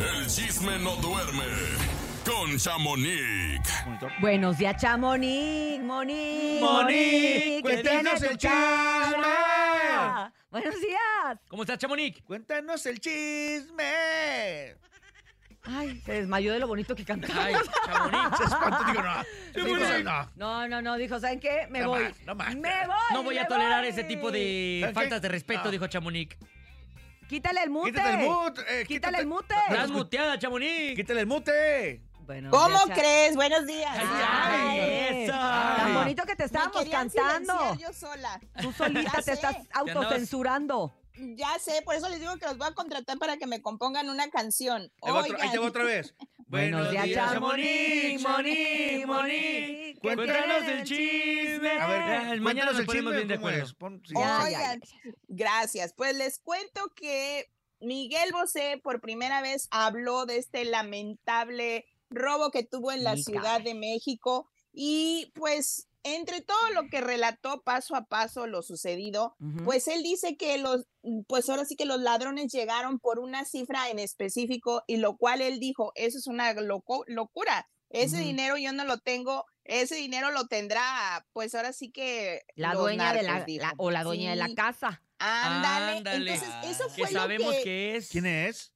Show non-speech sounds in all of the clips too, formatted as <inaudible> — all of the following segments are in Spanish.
El chisme no duerme con Chamonix. Buenos días, Chamonix, Monique. Monique, ¿qué tienes el chisme. Buenos días. ¿Cómo estás, Chamonix? Cuéntanos el chisme. Ay, se desmayó de lo bonito que cantaba. Ay, Chamonix. <laughs> Se espantó, digo, no. <laughs> Dijo, no. No, no, no, dijo, ¿saben qué? Me No voy. más, no más. Me voy. No voy a tolerar voy. ese tipo de faltas de respeto, No. dijo Chamonix. Quítale el mute. Quítate el mute. eh, Quítale el mute. Estás muteada, Chamonix. Quítale el mute. Bueno, ¿Cómo ya, crees? Buenos días. Ay, Ay, eso. Tan bonito que te estábamos cantando. yo sola. Tú solita Ya te sé. estás autocensurando. Ya sé, por eso les digo que los voy a contratar para que me compongan una canción. Ahí va otra- ahí te va otra vez. Buenos días, Chamonix, Chamonix, Monique, Monique, Monique. ¿qué Cuéntanos el chisme. A ver, el mañana nos ponemos chisme. bien de ¿cómo acuerdo. Pon- sí. Ya, oigan, gracias. Pues les cuento que Miguel Bosé por primera vez habló de este lamentable robo que tuvo en la Mica. Ciudad de México y pues entre todo lo que relató paso a paso lo sucedido. Pues él dice que los, pues ahora sí que los ladrones llegaron por una cifra en específico y lo cual él dijo, eso es una loco- locura. Ese dinero yo no lo tengo, ese dinero lo tendrá, pues ahora sí que la dueña de la, narcos, dijo. la- o la dueña de la casa. Ándale. Ándale. Entonces, eso Que fue lo sabemos que, que es. ¿Quién es?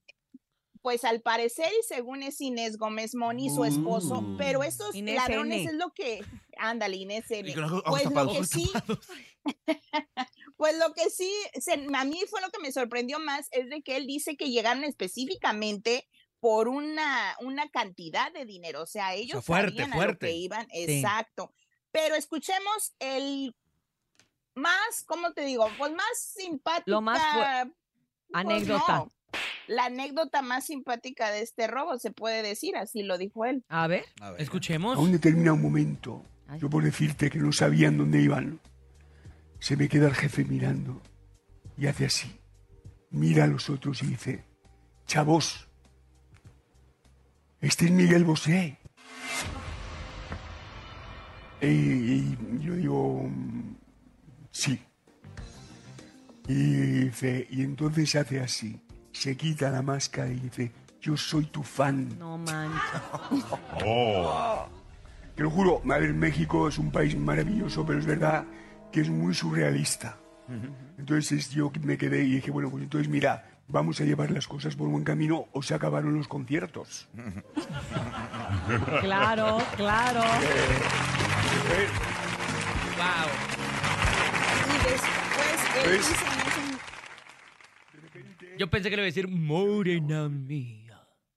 pues al parecer y según es Inés Gómez Moni, su esposo, Uh. pero estos Inés ladrones N. es lo que, ándale, Inés N. Y con los ojos Pues lo que sí, <laughs> <laughs> Pues lo que sí, se- a mí fue lo que me sorprendió más, es de que él dice que llegaron específicamente por una, una cantidad de dinero, o sea, ellos fuerte, sabían a lo fuerte. que iban, exacto. Pero escuchemos el más, ¿cómo te digo? Pues más simpática. Lo más pues, anécdota. no, la anécdota más simpática de este robo, se puede decir, así lo dijo él. A ver. A ver. Escuchemos. A un determinado momento. Yo por decirte que no sabían dónde iban, se me queda el jefe mirando y hace así. Mira a los otros y dice, chavos, este es Miguel Bosé. Y, y yo digo, "Mm, sí. Y dice, y entonces hace así, se quita la máscara y dice, yo soy tu fan. No manches. <laughs> <laughs> Te lo juro, a ver, México es un país maravilloso, pero es verdad que es muy surrealista. Entonces yo me quedé y dije, bueno, pues entonces mira, vamos a llevar las cosas por buen camino o se acabaron los conciertos. <laughs> Claro, claro. Wow. Y después él ¿Ves? dice Yo pensé que le iba a decir morena mía. Mm, Oye,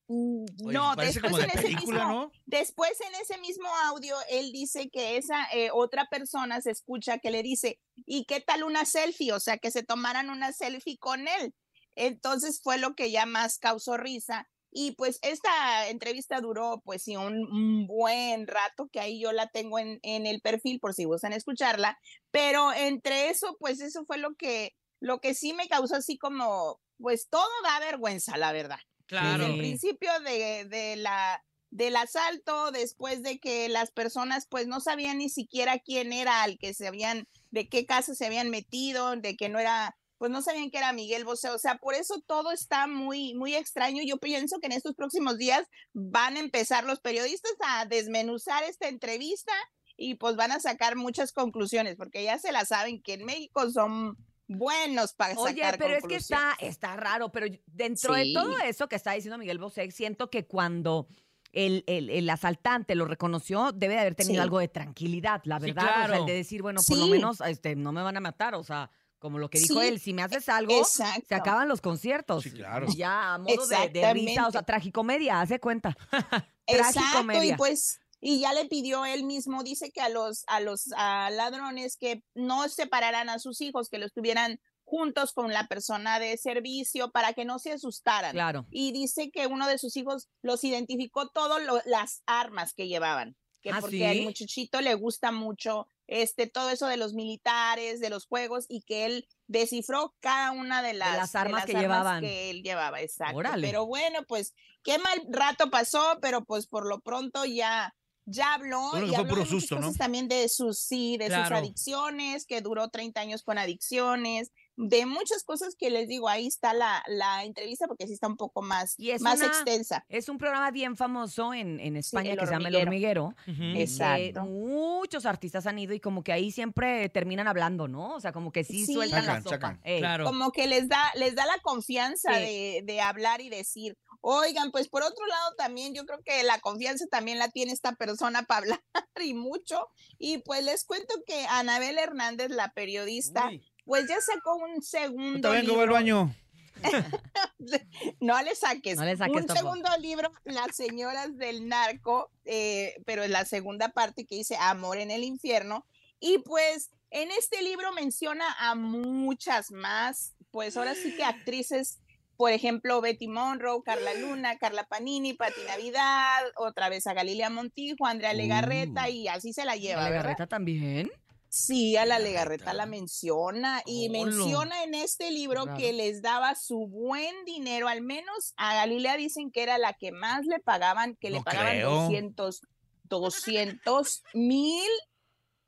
no, después en ese película, mismo, ¿no? después en ese mismo audio él dice que esa eh, otra persona se escucha que le dice, ¿y qué tal una selfie? O sea, que se tomaran una selfie con él. Entonces fue lo que ya más causó risa. Y pues esta entrevista duró pues sí un, un buen rato, que ahí yo la tengo en, en el perfil por si gustan escucharla, pero entre eso pues eso fue lo que, lo que sí me causó así como, pues todo da vergüenza, la verdad Claro. desde el principio de, de la del asalto, después de que las personas pues no sabían ni siquiera quién era el que se habían, de qué casa se habían metido, de que no era, pues no sabían que era Miguel Bosé, o sea, por eso todo está muy, muy extraño. Yo pienso que en estos próximos días van a empezar los periodistas a desmenuzar esta entrevista y pues van a sacar muchas conclusiones, porque ya se la saben que en México son buenos para Oye, sacar pero es que está, está raro, pero dentro de todo eso que está diciendo Miguel Bosé, siento que cuando el, el- el asaltante lo reconoció, debe de haber tenido Sí. algo de tranquilidad, la Sí, verdad. O sea, claro. el de decir, bueno, por lo menos este, no me van a matar, o sea, como lo que dijo Sí. él, si me haces algo, Exacto. se acaban los conciertos. Sí, claro. Ya, a modo de, de risa, o sea, tragicomedia, hace cuenta. <laughs> Exacto, y Tragicomedia. pues, y ya le pidió él mismo, dice que a los, a los a ladrones que no separaran a sus hijos, que los tuvieran juntos con la persona de servicio para que no se asustaran. Claro. Y dice que uno de sus hijos los identificó todas las armas que llevaban, que ¿Ah, porque sí? al muchachito le gusta mucho este todo eso de los militares, de los juegos y que él descifró cada una de las, las armas que llevaban. que él llevaba, exacto. Órale. Pero bueno, pues qué mal rato pasó, pero pues por lo pronto ya ya habló y habló puro de susto, ¿no? cosas también de sus sí, de sus adicciones, que duró 30 años con adicciones, de muchas cosas que les digo, ahí está la, la entrevista porque sí está un poco más, Y es más una- extensa. Es un programa bien famoso en, en España que se llama El Hormiguero. Que Exacto. muchos artistas han ido y como que ahí siempre terminan hablando, ¿no? O sea, como que sí, Sí. sueltan la Sacan, sopa. Claro. Como que les da, les da la confianza Sí. de, de hablar y decir, oigan, pues por otro lado también yo creo que la confianza también la tiene esta persona para hablar <laughs> y mucho. Y pues les cuento que Anabel Hernández, la periodista, Uy. pues ya sacó un segundo Está bien libro. baño. <laughs> No le saques. No le saques Un segundo libro, Las señoras del narco, eh, pero en la segunda parte que dice Amor en el infierno. Y pues en este libro menciona a muchas más, pues ahora sí que actrices, por ejemplo, Betty Monroe, Carla Luna, Carla Panini, Pati Navidad, otra vez a Galilea Montijo, Andrea Legarreta, Uh. y así se la lleva, ¿La ¿verdad? Legarreta también? Sí, a la Legarreta la menciona y Olo. menciona en este libro que les daba su buen dinero, al menos a Galilea dicen que era la que más le pagaban, que le pagaban creo. 200, 200 mil,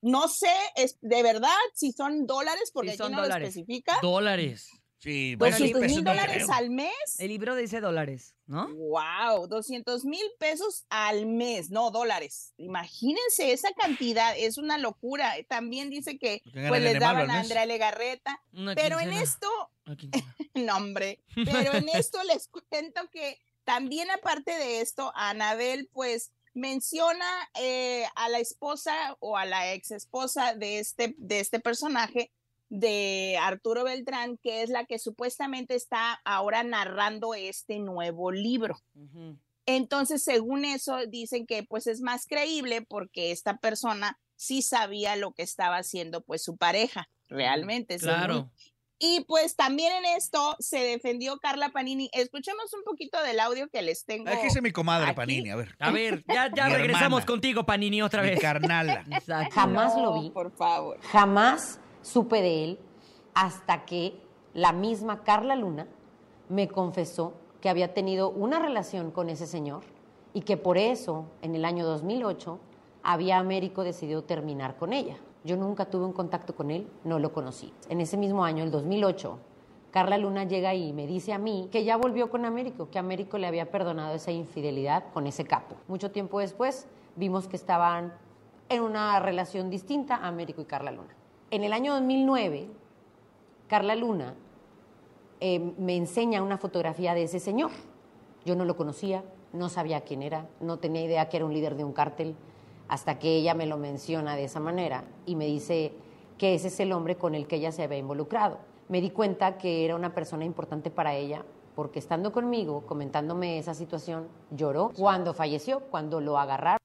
no sé, es de verdad si son dólares, porque Sí, aquí no dólares. lo especifica, Dólares. Sí, Bueno, 200 pesos mil no dólares creo. al mes. El libro dice dólares, ¿no? Wow, 200 mil pesos al mes, no dólares. Imagínense esa cantidad, es una locura. También dice que pues les daban a. Andrea Legarreta, Una pero en esto, <laughs> no hombre, pero en esto <laughs> les cuento que también aparte de esto, Anabel pues menciona eh, a la esposa o a la ex esposa de este, de este personaje de Arturo Beltrán, que es la que supuestamente está ahora narrando este nuevo libro. Entonces, según eso, dicen que pues es más creíble porque esta persona sí sabía lo que estaba haciendo pues su pareja, realmente. según. Claro. Y pues también en esto se defendió Carla Panini. Escuchemos un poquito del audio que les tengo. Es que ese es mi comadre, Aquí. Panini, a ver. A ver, ya, ya <laughs> regresamos hermana. contigo, Panini, otra vez. <laughs> Exacto. Jamás No, lo vi, Por favor. jamás supe de él hasta que la misma Carla Luna me confesó que había tenido una relación con ese señor y que por eso en el año 2008 había Américo decidido terminar con ella. Yo nunca tuve un contacto con él, no lo conocí. En ese mismo año, el 2008, Carla Luna llega y me dice a mí que ya volvió con Américo, que Américo le había perdonado esa infidelidad con ese capo. Mucho tiempo después vimos que estaban en una relación distinta Américo y Carla Luna. En el año 2009, Carla Luna eh, me enseña una fotografía de ese señor. Yo no lo conocía, no sabía quién era, no tenía idea que era un líder de un cártel, hasta que ella me lo menciona de esa manera y me dice que ese es el hombre con el que ella se había involucrado. Me di cuenta que era una persona importante para ella porque estando conmigo, comentándome esa situación, lloró cuando falleció, cuando lo agarraron.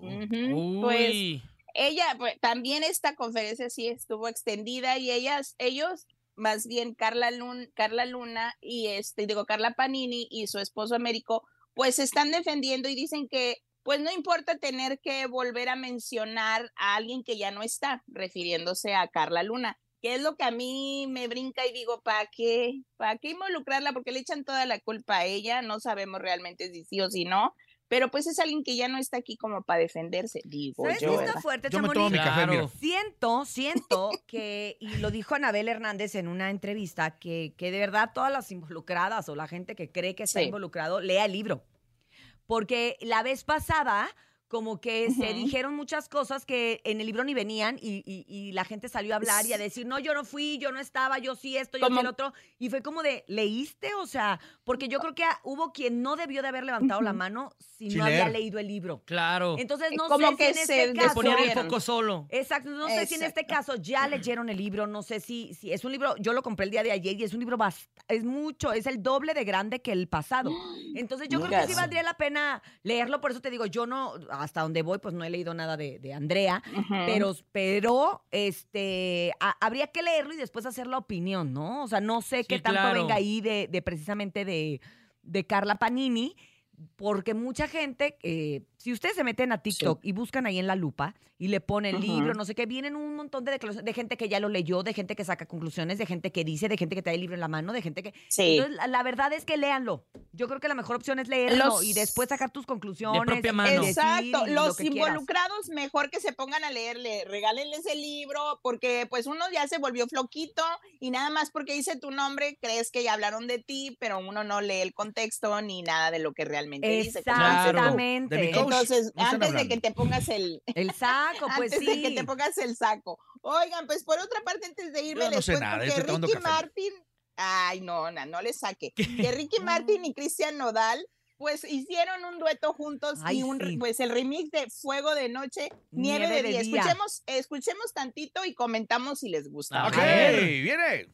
Ujú, Pues Uy. Ella, pues, también esta conferencia sí estuvo extendida y ellas, ellos, más bien Carla Luna, y este, digo, Carla Panini y su esposo Américo, pues están defendiendo y dicen que pues no importa tener que volver a mencionar a alguien que ya no está, refiriéndose a Carla Luna, que es lo que a mí me brinca y digo, ¿para qué? ¿Para qué involucrarla? Porque le echan toda la culpa a ella, no sabemos realmente si sí o si no, pero pues es alguien que ya no está aquí como para defenderse, digo ¿Sabes yo. fuerte, Yo me tomo mi Chamonix? café, Claro. mira. Siento, siento que, y lo dijo Anabel Hernández en una entrevista, que, que de verdad todas las involucradas o la gente que cree que está Sí. involucrado, lea el libro. Porque la vez pasada, como que se dijeron muchas cosas que en el libro ni venían y, y- y la gente salió a hablar y a decir, no, yo no fui, yo no estaba, yo sí esto, yo sí el otro. Y fue como de, ¿leíste? O sea, porque yo creo que hubo quien no debió de haber levantado la mano si Sin no había leído el libro. Claro. Entonces, no Como sé que si en se este Le caso... ponían el foco solo. Exacto, no sé si en este caso ya leyeron el libro, no sé si, si es un libro, yo lo compré el día de ayer y es un libro es mucho, es el doble de grande que el pasado. <gasps> Entonces yo creo que sí valdría la pena leerlo, por eso te digo, yo no, hasta donde voy, pues no he leído nada de, de Andrea, pero, pero este, ha- habría que leerlo y después hacer la opinión, ¿no? O sea, no sé Sí, qué tanto claro. venga ahí de, de precisamente de, de Carla Panini, porque mucha gente, eh, si ustedes se meten a TikTok y buscan ahí en la lupa y le ponen Ujú. libro, no sé qué, vienen un montón de declaraciones de gente que ya lo leyó, de gente que saca conclusiones, de gente que dice, de gente que trae el libro en la mano, de gente que... Sí. Entonces, la, la verdad es que léanlo, Yo creo que la mejor opción es leerlo Los- y después sacar tus conclusiones. propia y mano. decir Exacto, y lo los que quieras. involucrados mejor que se pongan a leerle, regálenles el libro, porque pues uno ya se volvió floquito y nada más porque dice tu nombre crees que ya hablaron de ti, pero uno no lee el contexto ni nada de lo que realmente dice. tú. Exactamente. Coach. Entonces, antes de que te pongas el, <laughs> El saco, pues antes sí. de que te pongas el saco. Oigan, pues por otra parte, antes de irme, Yo no les sé cuento nada, que Ricky café. Martin, ay, no, no, no le saque. Que Ricky Martin y Cristian Nodal, pues hicieron un dueto juntos Ay, y un, sí. pues el remix de Fuego de Noche, Nieve, Nieve de, de Día. Día. Escuchemos, escuchemos tantito y comentamos si les gusta. Ok, viene.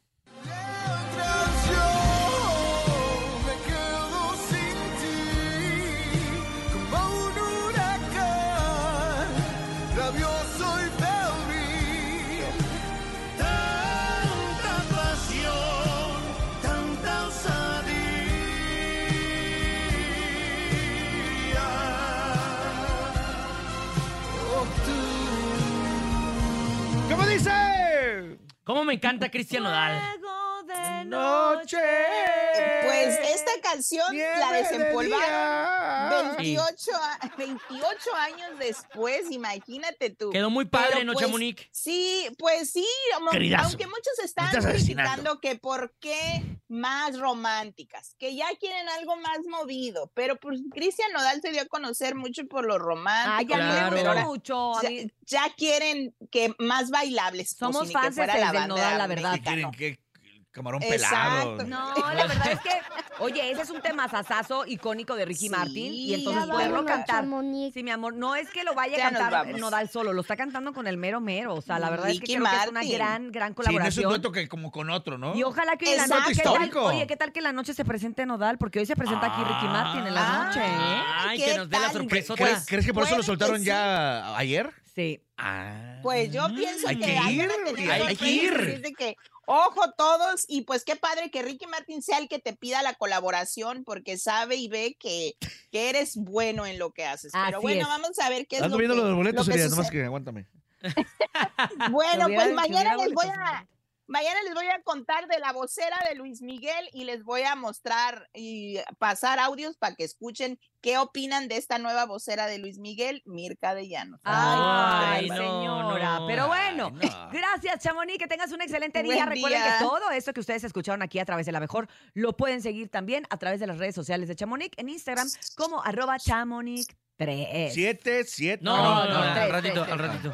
¿Cómo me encanta Cristian Nodal? De Noche. Pues esta canción la de desempolvaron día. 28, a- 28 años después, imagínate tú. Quedó muy padre, Pero, ¿no, pues, Chamonix? Sí, pues sí, Queridazo, aunque muchos están criticando que por qué más románticas, que ya quieren algo más movido, pero pues Cristian Nodal se dio a conocer mucho por lo Ay, romántico, ya Claro. pero ahora mucho. A ya, mí ya quieren que más bailables. pues, Somos y que fans banda Nodal, la verdad. ¿Qué quieren? ¿Qué? Camarón Exacto. pelado. No, la verdad es que, oye, ese es un tema sasazo icónico de Ricky Sí, Martin y entonces poderlo cantar. Chamonix. Sí, mi amor, no es que lo vaya a cantar. Nodal solo, lo está cantando con el mero mero. O sea, la verdad es que creo que es una gran, gran Sí, no es un colaboración. dueto que como con otro, ¿no? y ojalá que hoy en la noche, ¿qué tal- Histórico. oye, ¿qué tal que la noche se presente Nodal? Porque hoy se presenta aquí Ricky Martin en la Ah. noche, ¿eh? Ay, ¿qué que nos dé la tal? sorpresota. ¿Crees, que por eso lo soltaron ya ayer? Sí. Ah. Pues yo pienso Hay que, que ahí ir, hay- hay que ir. de que, ojo todos, y pues qué padre que Ricky Martin sea el que te pida la colaboración, porque sabe y ve que, que eres bueno en lo que haces. Así Pero bueno, es. vamos a ver qué es Ando lo viendo que, los boletos, lo que sería, nomás que aguántame. <laughs> Bueno, pues mañana les voy boletos, a... Mañana les voy a contar de la vocera de Luis Miguel y les voy a mostrar y pasar audios para que escuchen qué opinan de esta nueva vocera de Luis Miguel, Mirka de Llanos. Ay, Ay, no, señora. no. Pero bueno, no. gracias, Chamonix. Que tengas un excelente día. Buen Recuerden día. que todo esto que ustedes escucharon aquí a través de la mejor lo pueden seguir también a través de las redes sociales de Chamonix en Instagram como arroba Chamonix3. Siete, siete. No, No, no, no, al ratito, al ratito.